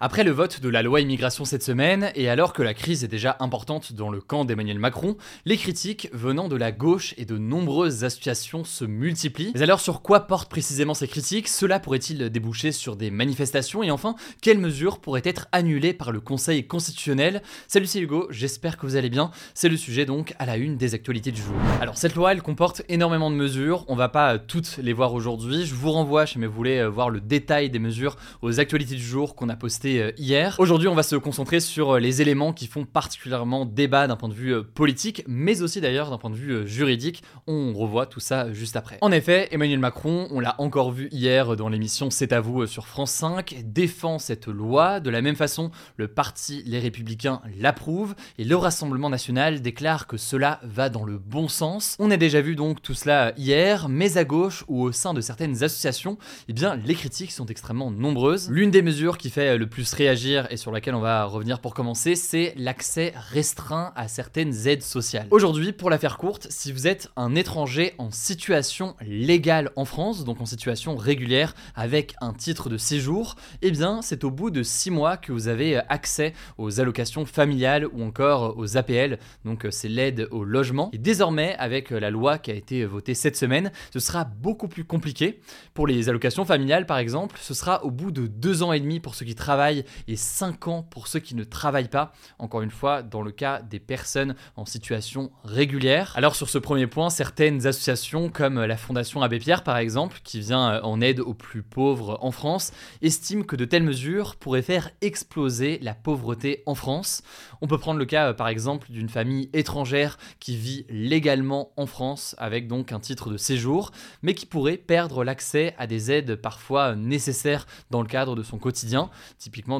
Après le vote de la loi immigration cette semaine, et alors que la crise est déjà importante dans le camp d'Emmanuel Macron, les critiques venant de la gauche et de nombreuses associations se multiplient. Mais alors sur quoi portent précisément ces critiques? Cela pourrait-il déboucher sur des manifestations? Et enfin, quelles mesures pourraient être annulées par le Conseil constitutionnel? Salut c'est Hugo, j'espère que vous allez bien. C'est le sujet donc à la une des actualités du jour. Alors cette loi, elle comporte énormément de mesures, on va pas toutes les voir aujourd'hui. Je vous renvoie, si vous voulez voir le détail des mesures, aux actualités du jour qu'on a postées euh, hier. Aujourd'hui, on va se concentrer sur euh, les éléments qui font particulièrement débat d'un point de vue euh, politique, mais aussi d'ailleurs d'un point de vue juridique. On revoit tout ça juste après. En effet, Emmanuel Macron, on l'a encore vu hier dans l'émission C'est à vous sur France 5, défend cette loi. De la même façon, le parti Les Républicains l'approuve et le Rassemblement national déclare que cela va dans le bon sens. On a déjà vu donc tout cela hier, mais à gauche ou au sein de certaines associations, eh bien les critiques sont extrêmement nombreuses. L'une des mesures qui fait le plus réagir et sur laquelle on va revenir pour commencer, c'est l'accès restreint à certaines aides sociales. Aujourd'hui, pour la faire courte, si vous êtes un étranger en situation légale en France, donc en situation régulière avec un titre de séjour, eh bien c'est au bout de 6 mois que vous avez accès aux allocations familiales ou encore aux APL, donc c'est l'aide au logement. Et désormais, avec la loi qui a été votée cette semaine, ce sera beaucoup plus compliqué. Pour les allocations familiales par exemple, ce sera au bout de 2 ans et demi pour ceux qui travaillent et 5 ans pour ceux qui ne travaillent pas, encore une fois, dans le cas des personnes en situation régulière. Alors sur ce premier point, certaines associations comme la Fondation Abbé Pierre par exemple, qui vient en aide aux plus pauvres en France, estiment que de telles mesures pourraient faire exploser la pauvreté en France. On peut prendre le cas euh, par exemple d'une famille étrangère qui vit légalement en France avec donc un titre de séjour, mais qui pourrait perdre l'accès à des aides parfois nécessaires dans le cadre de son quotidien,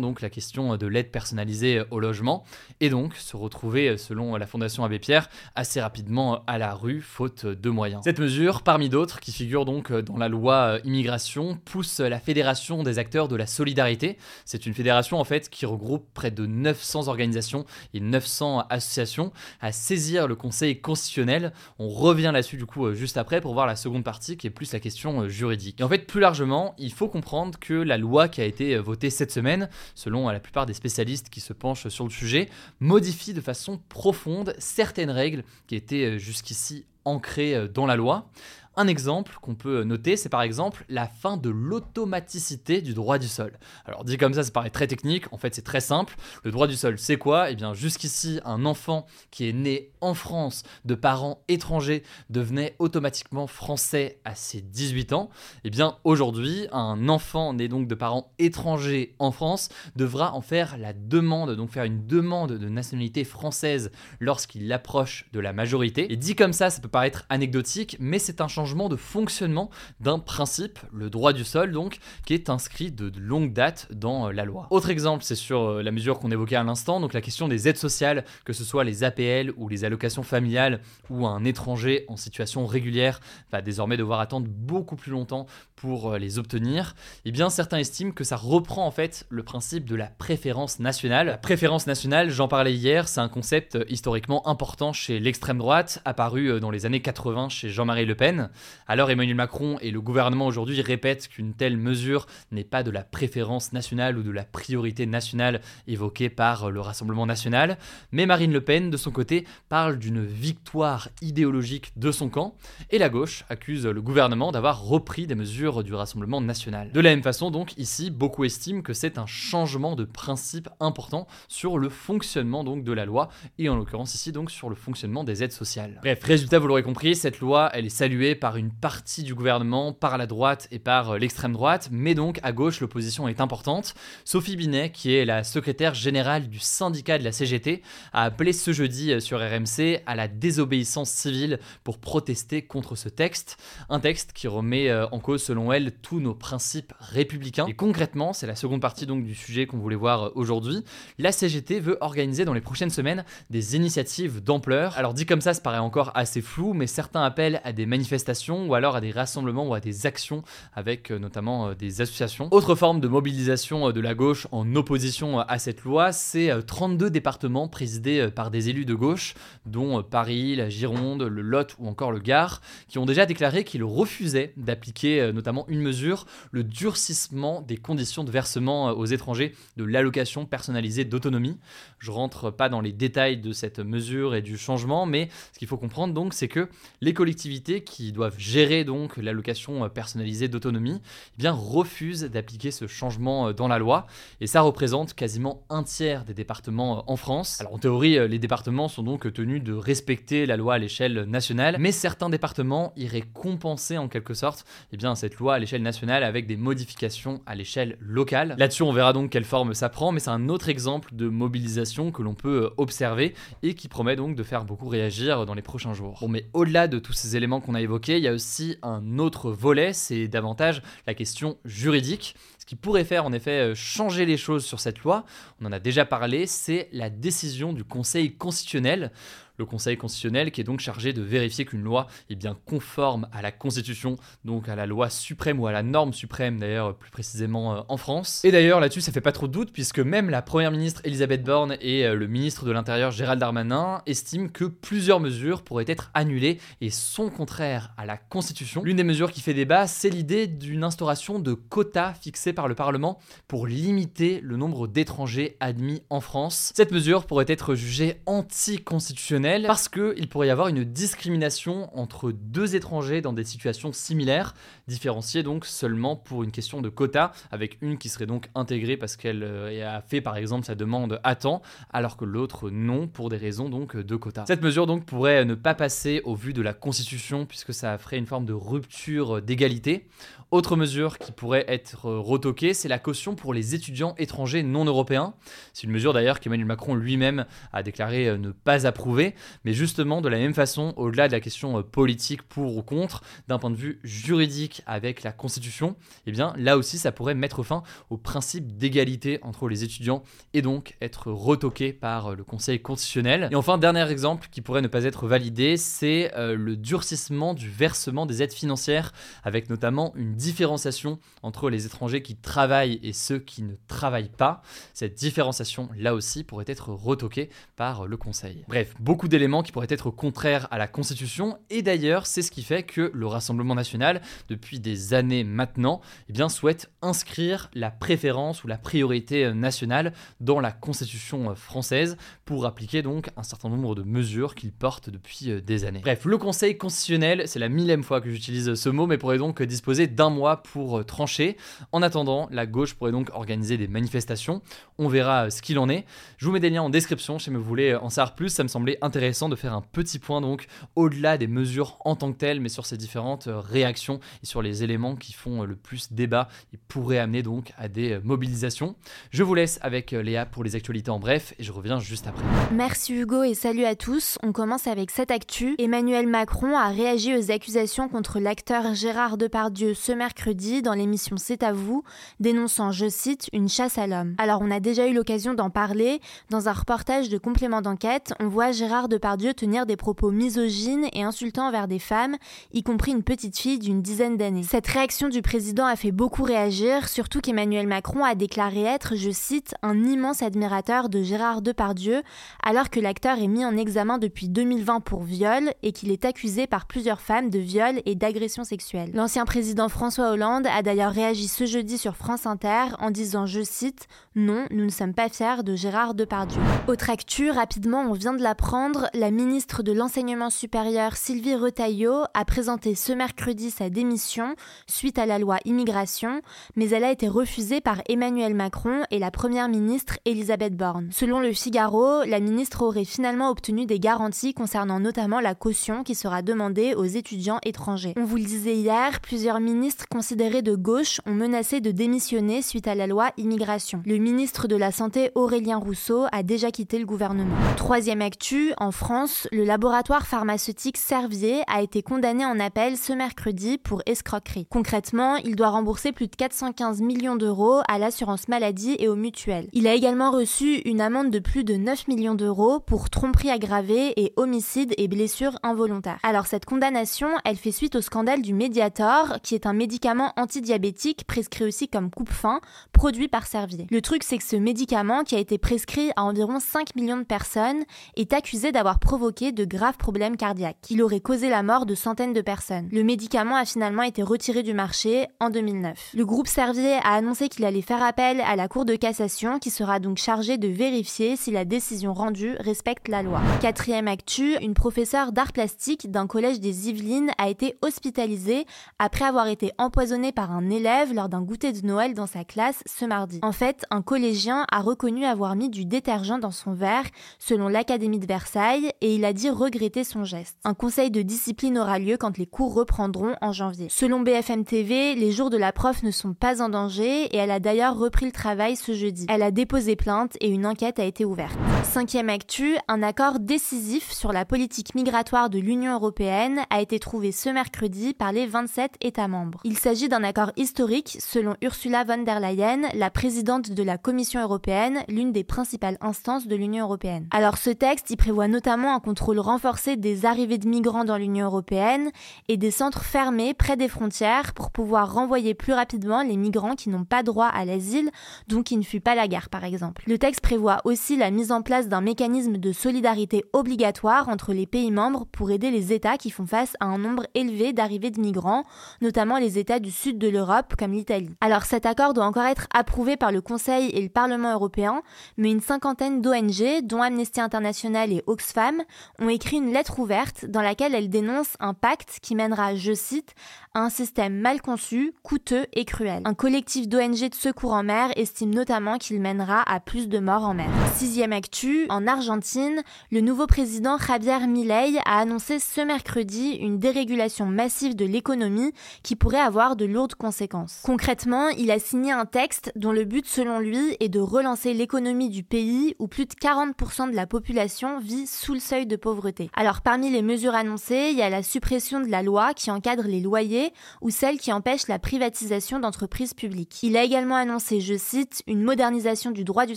donc la question de l'aide personnalisée au logement, et donc se retrouver, selon la Fondation Abbé Pierre, assez rapidement à la rue, faute de moyens. Cette mesure, parmi d'autres, qui figure donc dans la loi immigration, pousse la Fédération des acteurs de la solidarité. C'est une fédération en fait qui regroupe près de 900 organisations et 900 associations à saisir le Conseil constitutionnel. On revient là-dessus du coup juste après pour voir la seconde partie qui est plus la question juridique. Et en fait, plus largement, il faut comprendre que la loi qui a été votée cette semaine selon la plupart des spécialistes qui se penchent sur le sujet, modifie de façon profonde certaines règles qui étaient euh, jusqu'ici ancrées euh, dans la loi. Un exemple qu'on peut noter, c'est par exemple la fin de l'automaticité du droit du sol. Alors dit comme ça, ça paraît très technique, en fait c'est très simple. Le droit du sol, c'est quoi? Eh bien jusqu'ici, un enfant qui est né en France de parents étrangers devenait automatiquement français à ses 18 ans. Eh bien aujourd'hui, un enfant né donc de parents étrangers en France devra en faire la demande, donc faire une demande de nationalité française lorsqu'il approche de la majorité. Et dit comme ça, ça peut paraître anecdotique, mais c'est un changement de fonctionnement d'un principe, le droit du sol donc, qui est inscrit de longue date dans euh, la loi. Autre exemple, c'est sur euh, la mesure qu'on évoquait à l'instant, donc la question des aides sociales, que ce soit les APL ou les allocations familiales, où un étranger en situation régulière va désormais devoir attendre beaucoup plus longtemps pour euh, les obtenir, eh bien certains estiment que ça reprend en fait le principe de la préférence nationale. Préférence nationale, j'en parlais hier, c'est un concept historiquement important chez l'extrême droite, apparu dans les années 80 chez Jean-Marie Le Pen. Alors Emmanuel Macron et le gouvernement aujourd'hui répètent qu'une telle mesure n'est pas de la préférence nationale ou de la priorité nationale évoquée par le Rassemblement national, mais Marine Le Pen, de son côté, parle d'une victoire idéologique de son camp, et la gauche accuse le gouvernement d'avoir repris des mesures du Rassemblement national. De la même façon, donc, ici, beaucoup estiment que c'est un changement de principe important sur le fonctionnement donc de la loi, et en l'occurrence ici donc sur le fonctionnement des aides sociales. Bref, résultat, vous l'aurez compris, cette loi, elle est saluée par par une partie du gouvernement, par la droite et par euh, l'extrême droite, mais donc à gauche l'opposition est importante. Sophie Binet, qui est la secrétaire générale du syndicat de la CGT, a appelé ce jeudi euh, sur RMC à la désobéissance civile pour protester contre ce texte, un texte qui remet euh, en cause selon elle tous nos principes républicains. Et concrètement, c'est la seconde partie donc du sujet qu'on voulait voir aujourd'hui, la CGT veut organiser dans les prochaines semaines des initiatives d'ampleur. Alors dit comme ça, ça paraît encore assez flou, mais certains appellent à des manifestations ou alors à des rassemblements ou à des actions avec euh, notamment euh, des associations. Autre forme de mobilisation euh, de la gauche en opposition à cette loi, c'est 32 départements présidés par des élus de gauche, dont Paris, la Gironde, le Lot ou encore le Gard, qui ont déjà déclaré qu'ils refusaient d'appliquer notamment une mesure, le durcissement des conditions de versement aux étrangers de l'allocation personnalisée d'autonomie. Je rentre pas dans les détails de cette mesure et du changement, mais ce qu'il faut comprendre donc, c'est que les collectivités qui doivent gérer donc l'allocation personnalisée d'autonomie, eh bien refusent d'appliquer ce changement dans la loi, et ça représente quasiment un tiers des départements en France. Alors en théorie, les départements sont donc tenus de respecter la loi à l'échelle nationale, mais certains départements iraient compenser en quelque sorte eh bien, cette loi à l'échelle nationale avec des modifications à l'échelle locale. Là-dessus, on verra donc quelle forme ça prend, mais c'est un autre exemple de mobilisation que l'on peut observer et qui promet donc de faire beaucoup réagir dans les prochains jours. Bon, mais au-delà de tous ces éléments qu'on a évoqués, il y a aussi un autre volet, c'est davantage la question juridique. Ce qui pourrait faire en effet changer les choses sur cette loi, on en a déjà parlé, c'est la décision du Conseil constitutionnel le Conseil constitutionnel qui est donc chargé de vérifier qu'une loi est bien conforme à la Constitution, donc à la loi suprême ou à la norme suprême d'ailleurs plus précisément euh, en France. Et d'ailleurs là-dessus ça fait pas trop de doute puisque même la Première ministre Elisabeth Borne et euh, le ministre de l'Intérieur Gérald Darmanin estiment que plusieurs mesures pourraient être annulées et sont contraires à la Constitution. L'une des mesures qui fait débat, c'est l'idée d'une instauration de quotas fixés par le Parlement pour limiter le nombre d'étrangers admis en France. Cette mesure pourrait être jugée anticonstitutionnelle parce qu'il pourrait y avoir une discrimination entre deux étrangers dans des situations similaires, différenciées donc seulement pour une question de quota, avec une qui serait donc intégrée parce qu'elle euh, a fait par exemple sa demande à temps, alors que l'autre non pour des raisons donc de quota. Cette mesure donc pourrait ne pas passer au vu de la Constitution puisque ça ferait une forme de rupture d'égalité. Autre mesure qui pourrait être retoquée, c'est la caution pour les étudiants étrangers non européens. C'est une mesure d'ailleurs qu'Emmanuel Macron lui-même a déclaré euh, ne pas approuver, mais justement de la même façon, au-delà de la question euh, politique pour ou contre, d'un point de vue juridique avec la Constitution, eh bien là aussi ça pourrait mettre fin au principe d'égalité entre les étudiants et donc être retoqué par euh, le Conseil constitutionnel. Et enfin, dernier exemple qui pourrait ne pas être validé, c'est le durcissement du versement des aides financières, avec notamment une différenciation entre les étrangers qui travaillent et ceux qui ne travaillent pas. Cette différenciation, là aussi, pourrait être retoquée par le Conseil. Bref, beaucoup d'éléments qui pourraient être contraires à la Constitution, et d'ailleurs, c'est ce qui fait que le Rassemblement national, depuis des années maintenant, eh bien, souhaite inscrire la préférence ou la priorité nationale dans la Constitution française pour appliquer donc un certain nombre de mesures qu'il porte depuis des années. Bref, le Conseil constitutionnel, c'est la millième fois que j'utilise ce mot, mais pourrait donc disposer d'un mois pour euh, trancher. En attendant, la gauche pourrait donc organiser des manifestations. On verra euh, ce qu'il en est. Je vous mets des liens en description si vous voulez euh, en savoir plus. Ça me semblait intéressant de faire un petit point donc au-delà des mesures en tant que telles, mais sur ces différentes réactions et sur les éléments qui font le plus débat et pourraient amener donc à des mobilisations. Je vous laisse avec Léa pour les actualités en bref et je reviens juste après. Merci Hugo et salut à tous. On commence avec cette actu. Emmanuel Macron a réagi aux accusations contre l'acteur Gérard Depardieu ce mercredi dans l'émission C'est à vous, dénonçant, je cite, une chasse à l'homme. Alors on a déjà eu l'occasion d'en parler. Dans un reportage de complément d'enquête, on voit Gérard Depardieu tenir des propos misogynes et insultants envers des femmes, y compris une petite fille d'une dizaine d'années. Cette réaction du président a fait beaucoup réagir, surtout qu'Emmanuel Macron a déclaré être, je cite, un immense admirateur de Gérard Depardieu, alors que l'acteur est mis en examen depuis 2020 pour viol et qu'il est accusé par plusieurs femmes de viol et d'agression sexuelle. L'ancien président François Hollande a d'ailleurs réagi ce jeudi sur France Inter en disant, je cite, Non, nous ne sommes pas fiers de Gérard Depardieu. Autre actu, rapidement, on vient de l'apprendre, la ministre de l'Enseignement supérieur Sylvie Retailleau a présenté ce mercredi sa démission suite à la loi immigration, mais elle a été refusée par Emmanuel Macron et la première ministre Elisabeth Borne. Selon le Figaro, la ministre aurait finalement obtenu des garanties concernant notamment la caution qui sera demandée aux étudiants étrangers. On vous le disait hier, plusieurs ministres considérés de gauche ont menacé de démissionner suite à la loi immigration. Le ministre de la Santé Aurélien Rousseau a déjà quitté le gouvernement. Troisième actu, en France, le laboratoire pharmaceutique Servier a été condamné en appel ce mercredi pour escroquerie. Concrètement, il doit rembourser plus de 415 millions d'euros à l'assurance maladie et aux mutuelles. Il a également reçu une amende de plus de 9 millions d'euros pour tromperie aggravée et homicide et blessures involontaires. Alors cette condamnation, elle fait suite au scandale du Mediator, qui est un médicament antidiabétique prescrit aussi comme coupe-faim, produit par Servier. Le truc c'est que ce médicament, qui a été prescrit à environ 5 millions de personnes, est accusé d'avoir provoqué de graves problèmes cardiaques. Il aurait causé la mort de centaines de personnes. Le médicament a finalement été retiré du marché en 2009. Le groupe Servier a annoncé qu'il allait faire appel à la Cour de cassation qui sera donc chargée de vérifier si la décision rendue respecte la loi. Quatrième actu, une professeure d'art plastique d'un collège des Yvelines a été hospitalisée après avoir été empoisonnée par un élève lors d'un goûter de Noël dans sa classe ce mardi. En fait, un collégien a reconnu avoir mis du détergent dans son verre, selon l'Académie de Versailles, et il a dit regretter son geste. Un conseil de discipline aura lieu quand les cours reprendront en janvier. Selon BFM TV, les jours de la prof ne sont pas en danger et elle a d'ailleurs repris le travail ce jeudi. Elle a déposé plainte et une enquête a été ouverte. Cinquième actu, un accord décisif sur la politique migratoire de l'Union européenne a été trouvé ce mercredi par les 27 États membres. Il s'agit d'un accord historique selon Ursula von der Leyen, la présidente de la Commission européenne, l'une des principales instances de l'Union européenne. Alors ce texte, il prévoit notamment un contrôle renforcé des arrivées de migrants dans l'Union européenne et des centres fermés près des frontières pour pouvoir renvoyer plus rapidement les migrants qui n'ont pas droit à l'asile, donc qui ne fuient pas la guerre par exemple. Le texte prévoit aussi la mise en place d'un mécanisme de solidarité obligatoire entre les pays membres pour aider les États qui font face à un nombre élevé d'arrivées de migrants, notamment les États du sud de l'Europe comme l'Italie. Alors cet accord doit encore être approuvé par le Conseil et le Parlement européen, mais une cinquantaine d'ONG, dont Amnesty International et Oxfam, ont écrit une lettre ouverte dans laquelle elles dénoncent un pacte qui mènera, je cite, à un système mal conçu, coûteux et cruel. Un collectif d'ONG de secours en mer estime notamment qu'il mènera à plus de morts en mer. Sixième actu, en Argentine, le nouveau président Javier Milei a annoncé ce mercredi une dérégulation massive de l'économie qui pourrait avoir de lourdes conséquences. Concrètement, il a signé un texte dont le but selon lui est de relancer l'économie du pays où plus de 40% de la population vit sous le seuil de pauvreté. Alors parmi les mesures annoncées, il y a la suppression de la loi qui encadre les loyers ou celle qui empêche la privatisation d'entreprises publiques. Il a également annoncé, je cite, une modernisation du droit du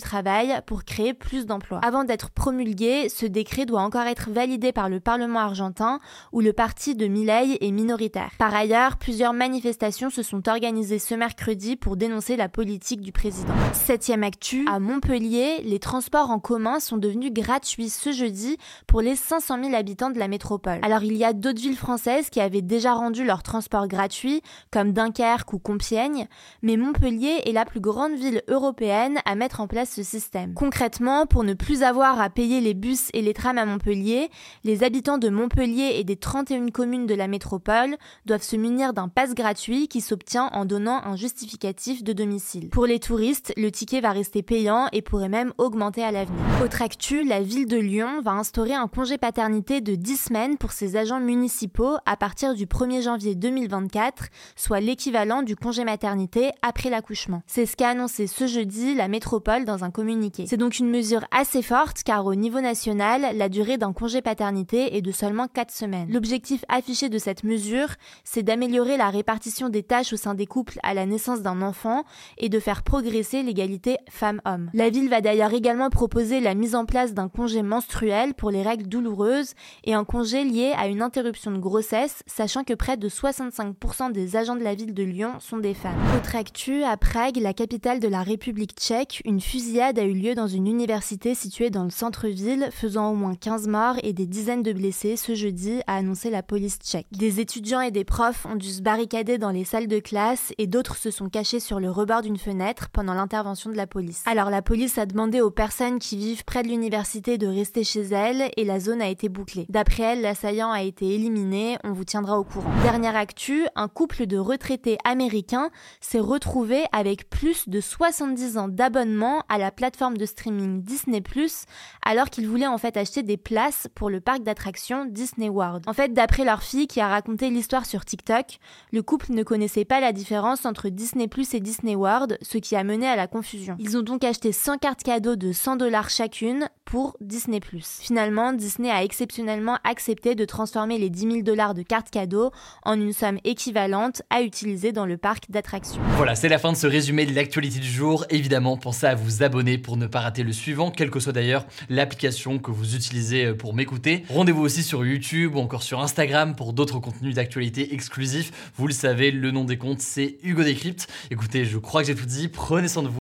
travail pour créer plus d'emplois. Avant d'être promulgué, ce décret doit encore être validé par le Parlement argentin où le parti de Milei est minoritaire. Par ailleurs, plusieurs manifestations se sont organisées ce mercredi pour dénoncer la politique du président. Septième actu, à Montpellier, les transports en commun sont devenus gratuits ce jeudi pour les 500 000 habitants de la métropole. Alors il y a d'autres villes françaises qui avaient déjà rendu leur transport gratuit, comme Dunkerque ou Compiègne, mais Montpellier est la plus grande ville européenne à mettre en place ce système. Concrètement, pour ne plus avoir à payer les bus et les trams à Montpellier, les habitants de Montpellier et des 31 communes de la métropole doivent se munir d'un pass gratuit qui s'obtient en donnant un justificatif de domicile. Pour les touristes, le ticket va rester payant et pourrait même augmenter à l'avenir. Autre actu, la ville de Lyon va instaurer un congé paternité de 10 semaines pour ses agents municipaux à partir du 1er janvier 2024, soit l'équivalent du congé maternité après l'accouchement. C'est ce qu'a annoncé ce jeudi la métropole dans un communiqué. C'est donc une mesure assez forte car au niveau national, la durée d'un congé paternité est de seulement 4 semaines. L'objectif affiché de cette mesure, c'est d'améliorer la répartition des tâches au sein des couples à la naissance d'un enfant et de faire progresser l'égalité femmes-hommes. La ville va d'ailleurs également proposer la mise en place d'un congé menstruel pour les règles douloureuses et un congé lié à une interruption de grossesse, sachant que près de 65% des agents de la ville de Lyon sont des femmes. Autre actu, à Prague, la capitale de la République tchèque, une fusillade a eu lieu dans une université située dans le centre-ville, faisant au moins 15 morts et des dizaines de blessés ce jeudi, a annoncé la police tchèque. Des étudiants et des profs ont dû se barricader dans les salles de classe et d'autres se sont cachés sur le rebord d'une fenêtre pendant l'intervention de la police. Alors la police a demandé aux personnes qui vivent près de l'université de rester chez elle et la zone a été bouclée. D'après elle, l'assaillant a été éliminé, on vous tiendra au courant. Dernière actu, un couple de retraités américains s'est retrouvé avec plus de 70 ans d'abonnement à la plateforme de streaming Disney+, alors qu'ils voulaient en fait acheter des places pour le parc d'attractions Disney World. En fait, d'après leur fille qui a raconté l'histoire sur TikTok, le couple ne connaissait pas la différence entre Disney et Disney World, ce qui a mené à la confusion. Ils ont donc acheté 100 cartes cadeaux de 100 dollars chacune pour Disney. Finalement, Disney a exceptionnellement accepté de transformer les 10 000 dollars de cartes cadeaux en une somme équivalente à utiliser dans le parc d'attractions. Voilà, c'est la fin de ce résumé de l'actualité du jour. Évidemment, pensez à vous abonner pour ne pas rater le suivant, quelle que soit d'ailleurs l'application que vous utilisez euh, pour m'écouter. Rendez-vous aussi sur YouTube ou encore sur Instagram pour d'autres contenus d'actualité exclusifs. Vous le savez, le nom des comptes, c'est Hugo Décrypte. Écoutez, je crois que j'ai tout dit. Prenez soin de vous.